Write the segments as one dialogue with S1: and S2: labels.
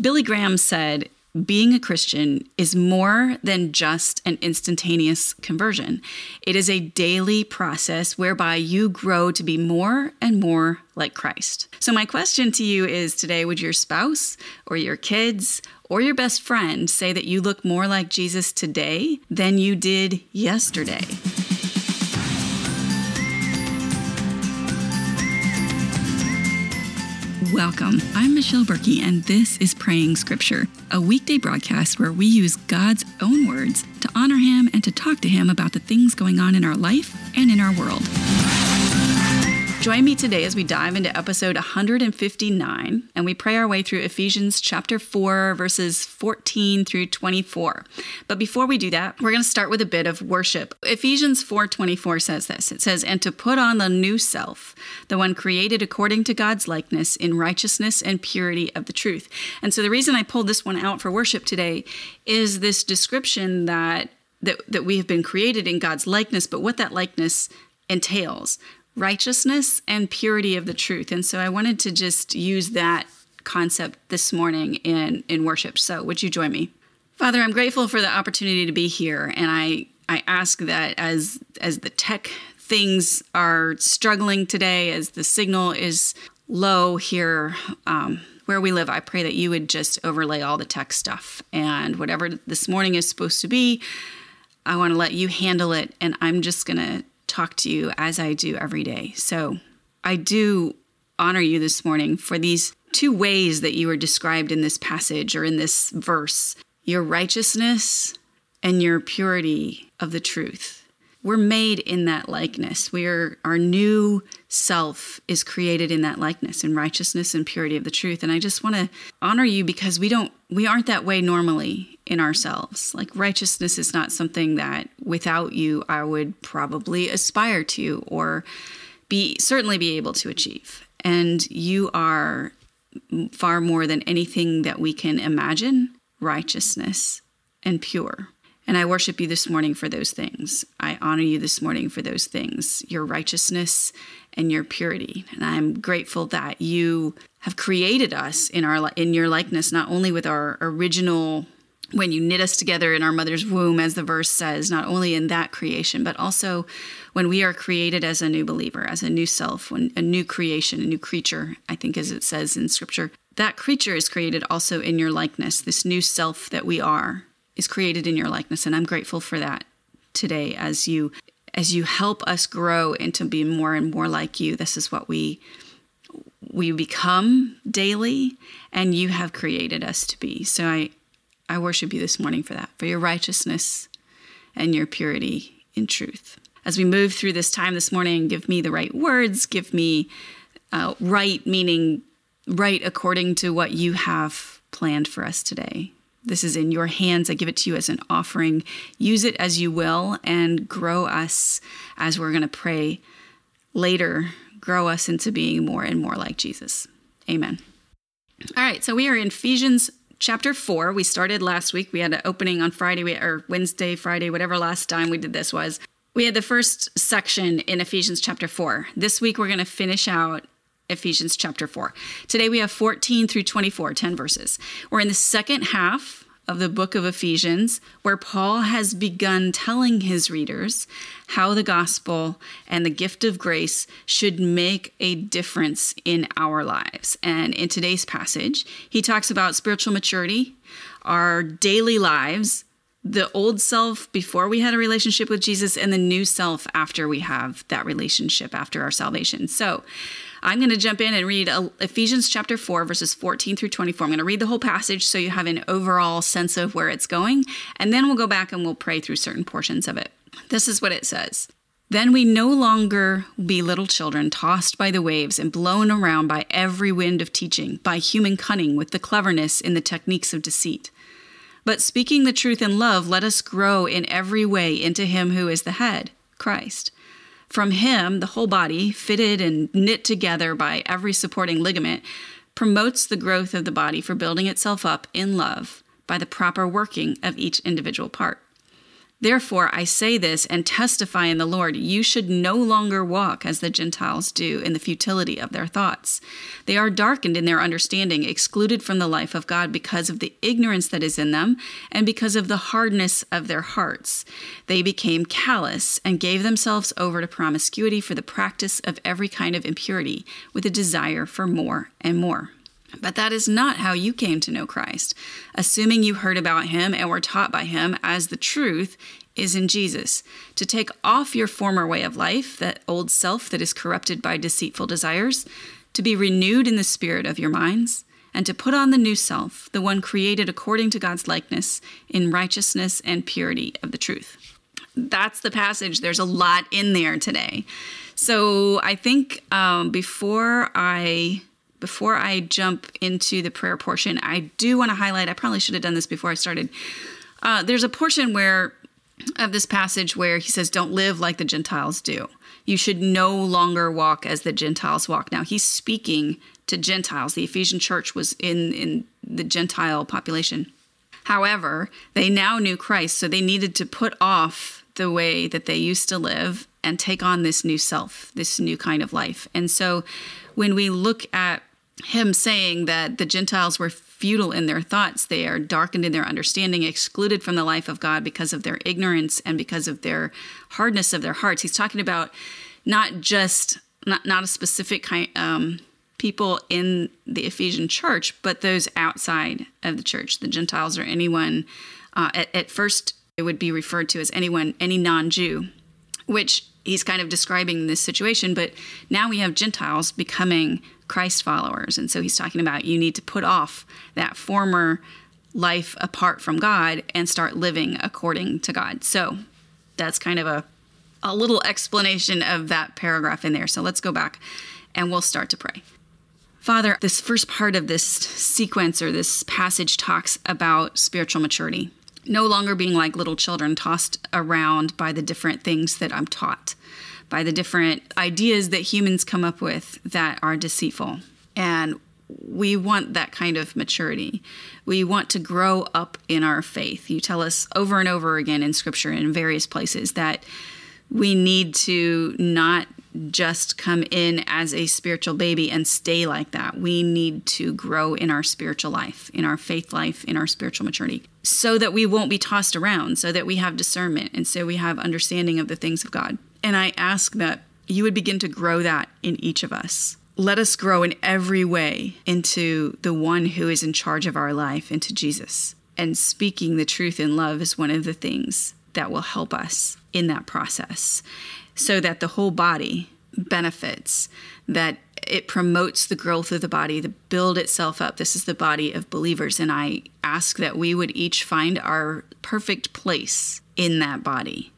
S1: Billy Graham said, being a Christian is more than just an instantaneous conversion. It is a daily process whereby you grow to be more and more like Christ. So, my question to you is today would your spouse or your kids or your best friend say that you look more like Jesus today than you did yesterday? Welcome. I'm Michelle Berkey, and this is Praying Scripture, a weekday broadcast where we use God's own words to honor Him and to talk to Him about the things going on in our life and in our world. Join me today as we dive into episode 159 and we pray our way through Ephesians chapter 4, verses 14 through 24. But before we do that, we're going to start with a bit of worship. Ephesians 4:24 says this. It says, "And to put on the new self, the one created according to God's likeness in righteousness and purity of the truth." And so the reason I pulled this one out for worship today is this description that that, that we have been created in God's likeness, but what that likeness entails righteousness and purity of the truth. And so I wanted to just use that concept this morning in, in worship. So would you join me? Father, I'm grateful for the opportunity to be here. And I, I ask that as as the tech things are struggling today, as the signal is low here um, where we live, I pray that you would just overlay all the tech stuff. And whatever this morning is supposed to be, I want to let you handle it. And I'm just going to talk to you as I do every day. So I do honor you this morning for these two ways that you were described in this passage or in this verse your righteousness and your purity of the truth. We're made in that likeness. We are our new self is created in that likeness in righteousness and purity of the truth. And I just want to honor you because we don't we aren't that way normally in ourselves. Like righteousness is not something that without you I would probably aspire to or be certainly be able to achieve. And you are far more than anything that we can imagine, righteousness and pure. And I worship you this morning for those things. I honor you this morning for those things, your righteousness and your purity. And I'm grateful that you have created us in our in your likeness not only with our original when you knit us together in our mother's womb as the verse says, not only in that creation, but also when we are created as a new believer, as a new self, when a new creation, a new creature, I think as it says in scripture. That creature is created also in your likeness, this new self that we are is created in your likeness and I'm grateful for that today as you as you help us grow into being more and more like you. This is what we we become daily and you have created us to be. So I I worship you this morning for that for your righteousness and your purity in truth as we move through this time this morning give me the right words give me uh, right meaning right according to what you have planned for us today this is in your hands. I give it to you as an offering. Use it as you will and grow us as we're going to pray later. Grow us into being more and more like Jesus. Amen. All right, so we are in Ephesians chapter 4. We started last week. We had an opening on Friday or Wednesday, Friday, whatever last time we did this was. We had the first section in Ephesians chapter 4. This week we're going to finish out Ephesians chapter 4. Today we have 14 through 24, 10 verses. We're in the second half of the book of Ephesians, where Paul has begun telling his readers how the gospel and the gift of grace should make a difference in our lives. And in today's passage, he talks about spiritual maturity, our daily lives, the old self before we had a relationship with Jesus, and the new self after we have that relationship after our salvation. So, I'm going to jump in and read uh, Ephesians chapter 4, verses 14 through 24. I'm going to read the whole passage so you have an overall sense of where it's going, and then we'll go back and we'll pray through certain portions of it. This is what it says. Then we no longer be little children tossed by the waves and blown around by every wind of teaching, by human cunning with the cleverness in the techniques of deceit. But speaking the truth in love, let us grow in every way into Him who is the head, Christ. From him, the whole body, fitted and knit together by every supporting ligament, promotes the growth of the body for building itself up in love by the proper working of each individual part. Therefore, I say this and testify in the Lord you should no longer walk as the Gentiles do in the futility of their thoughts. They are darkened in their understanding, excluded from the life of God because of the ignorance that is in them and because of the hardness of their hearts. They became callous and gave themselves over to promiscuity for the practice of every kind of impurity, with a desire for more and more. But that is not how you came to know Christ, assuming you heard about him and were taught by him as the truth is in Jesus, to take off your former way of life, that old self that is corrupted by deceitful desires, to be renewed in the spirit of your minds, and to put on the new self, the one created according to God's likeness in righteousness and purity of the truth. That's the passage. There's a lot in there today. So I think um, before I before I jump into the prayer portion, I do want to highlight, I probably should have done this before I started. Uh, there's a portion where of this passage where he says, Don't live like the Gentiles do. You should no longer walk as the Gentiles walk. Now, he's speaking to Gentiles. The Ephesian church was in, in the Gentile population. However, they now knew Christ, so they needed to put off the way that they used to live and take on this new self, this new kind of life. And so when we look at him saying that the Gentiles were futile in their thoughts, they are darkened in their understanding, excluded from the life of God because of their ignorance and because of their hardness of their hearts. He's talking about not just not not a specific kind um, people in the Ephesian church, but those outside of the church, the Gentiles or anyone. Uh, at, at first, it would be referred to as anyone, any non-Jew, which he's kind of describing this situation. But now we have Gentiles becoming Christ followers. And so he's talking about you need to put off that former life apart from God and start living according to God. So that's kind of a, a little explanation of that paragraph in there. So let's go back and we'll start to pray. Father, this first part of this sequence or this passage talks about spiritual maturity, no longer being like little children tossed around by the different things that I'm taught by the different ideas that humans come up with that are deceitful. And we want that kind of maturity. We want to grow up in our faith. You tell us over and over again in scripture in various places that we need to not just come in as a spiritual baby and stay like that. We need to grow in our spiritual life, in our faith life, in our spiritual maturity, so that we won't be tossed around, so that we have discernment, and so we have understanding of the things of God. And I ask that you would begin to grow that in each of us. Let us grow in every way into the one who is in charge of our life, into Jesus. And speaking the truth in love is one of the things that will help us in that process so that the whole body benefits, that it promotes the growth of the body, to build itself up. This is the body of believers. And I ask that we would each find our perfect place in that body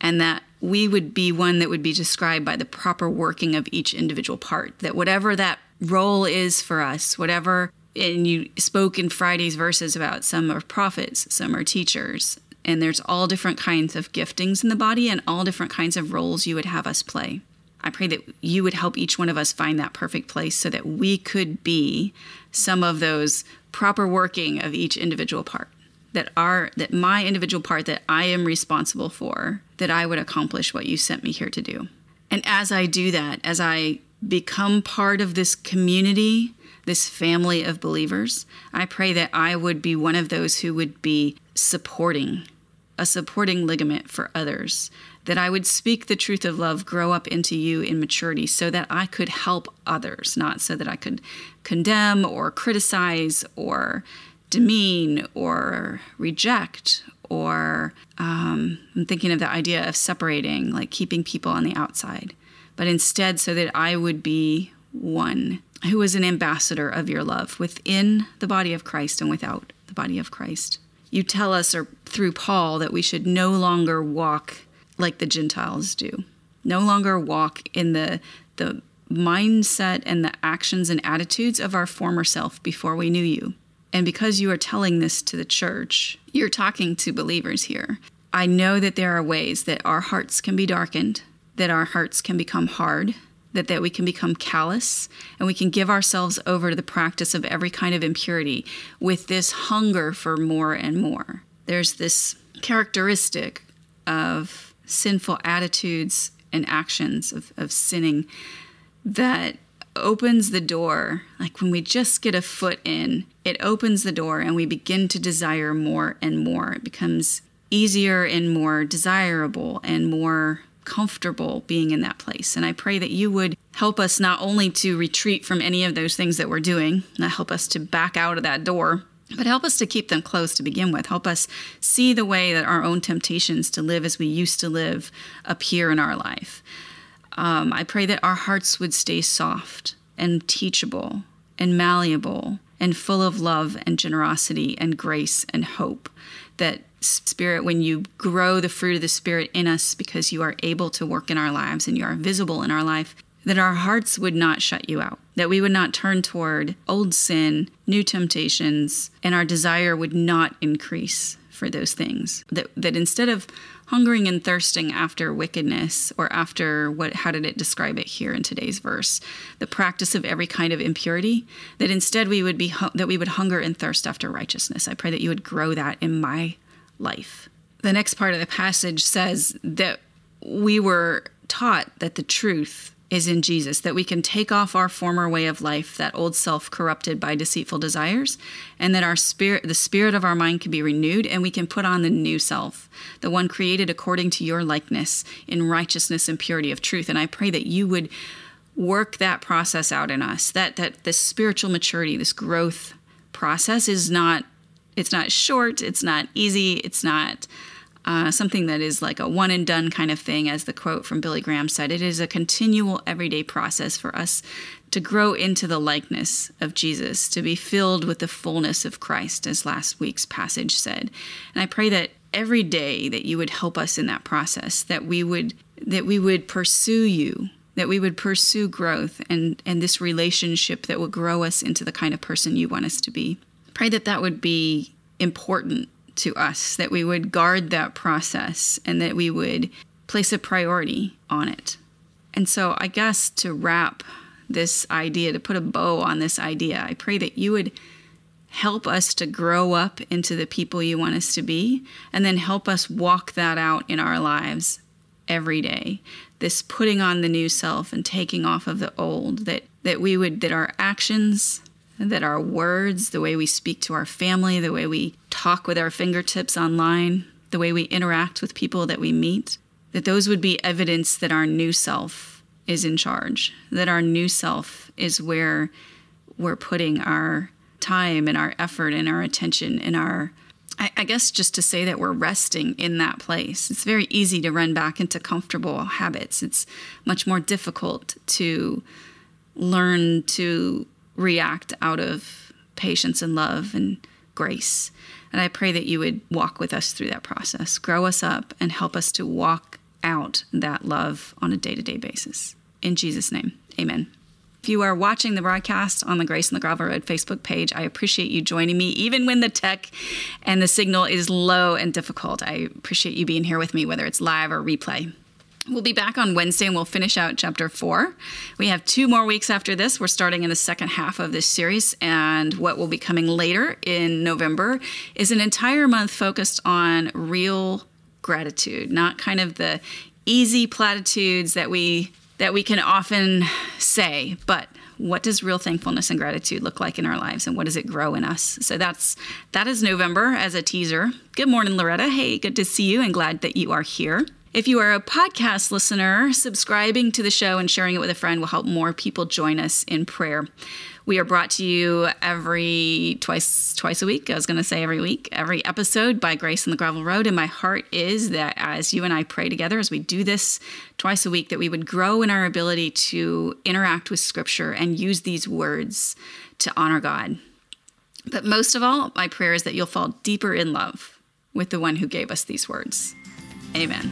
S1: and that we would be one that would be described by the proper working of each individual part. That whatever that role is for us, whatever, and you spoke in Friday's verses about some are prophets, some are teachers, and there's all different kinds of giftings in the body and all different kinds of roles you would have us play. I pray that you would help each one of us find that perfect place so that we could be some of those proper working of each individual part that are that my individual part that I am responsible for, that I would accomplish what you sent me here to do. And as I do that, as I become part of this community, this family of believers, I pray that I would be one of those who would be supporting, a supporting ligament for others, that I would speak the truth of love, grow up into you in maturity so that I could help others, not so that I could condemn or criticize or demean or reject or um, I'm thinking of the idea of separating, like keeping people on the outside, but instead so that I would be one who is an ambassador of your love within the body of Christ and without the body of Christ. You tell us, or through Paul, that we should no longer walk like the Gentiles do, no longer walk in the the mindset and the actions and attitudes of our former self before we knew you. And because you are telling this to the church, you're talking to believers here. I know that there are ways that our hearts can be darkened, that our hearts can become hard, that, that we can become callous, and we can give ourselves over to the practice of every kind of impurity with this hunger for more and more. There's this characteristic of sinful attitudes and actions of, of sinning that opens the door. Like when we just get a foot in, it opens the door and we begin to desire more and more. It becomes easier and more desirable and more comfortable being in that place. And I pray that you would help us not only to retreat from any of those things that we're doing, not help us to back out of that door, but help us to keep them closed to begin with. Help us see the way that our own temptations to live as we used to live appear in our life. Um, I pray that our hearts would stay soft and teachable and malleable and full of love and generosity and grace and hope. That Spirit, when you grow the fruit of the Spirit in us because you are able to work in our lives and you are visible in our life, that our hearts would not shut you out, that we would not turn toward old sin, new temptations, and our desire would not increase for those things. That, that instead of hungering and thirsting after wickedness or after what how did it describe it here in today's verse? The practice of every kind of impurity? That instead we would be that we would hunger and thirst after righteousness. I pray that you would grow that in my life. The next part of the passage says that we were taught that the truth is in Jesus, that we can take off our former way of life, that old self corrupted by deceitful desires, and that our spirit, the spirit of our mind can be renewed, and we can put on the new self, the one created according to your likeness in righteousness and purity of truth. And I pray that you would work that process out in us, that that this spiritual maturity, this growth process is not it's not short, it's not easy, it's not uh, something that is like a one and done kind of thing, as the quote from Billy Graham said. It is a continual, everyday process for us to grow into the likeness of Jesus, to be filled with the fullness of Christ, as last week's passage said. And I pray that every day that you would help us in that process, that we would that we would pursue you that we would pursue growth and, and this relationship that would grow us into the kind of person you want us to be. Pray that that would be important to us, that we would guard that process and that we would place a priority on it. And so, I guess to wrap this idea, to put a bow on this idea, I pray that you would help us to grow up into the people you want us to be, and then help us walk that out in our lives every day. This putting on the new self and taking off of the old, that, that we would, that our actions, that our words, the way we speak to our family, the way we talk with our fingertips online, the way we interact with people that we meet, that those would be evidence that our new self is in charge, that our new self is where we're putting our time and our effort and our attention and our I, guess just to say that we're resting in that place. It's very easy to run back into comfortable habits. It's much more difficult to learn to react out of patience and love and grace. And I pray that you would walk with us through that process, grow us up, and help us to walk out that love on a day to day basis. In Jesus' name, amen. If you are watching the broadcast on the Grace on the Gravel Road Facebook page, I appreciate you joining me, even when the tech and the signal is low and difficult. I appreciate you being here with me, whether it's live or replay. We'll be back on Wednesday and we'll finish out chapter four. We have two more weeks after this. We're starting in the second half of this series, and what will be coming later in November is an entire month focused on real gratitude, not kind of the easy platitudes that we that we can often say, but what does real thankfulness and gratitude look like in our lives and what does it grow in us so that's that is november as a teaser good morning loretta hey good to see you and glad that you are here if you are a podcast listener, subscribing to the show and sharing it with a friend will help more people join us in prayer. We are brought to you every twice twice a week. I was going to say every week, every episode by Grace on the Gravel Road. And my heart is that as you and I pray together, as we do this twice a week, that we would grow in our ability to interact with Scripture and use these words to honor God. But most of all, my prayer is that you'll fall deeper in love with the one who gave us these words. Amen.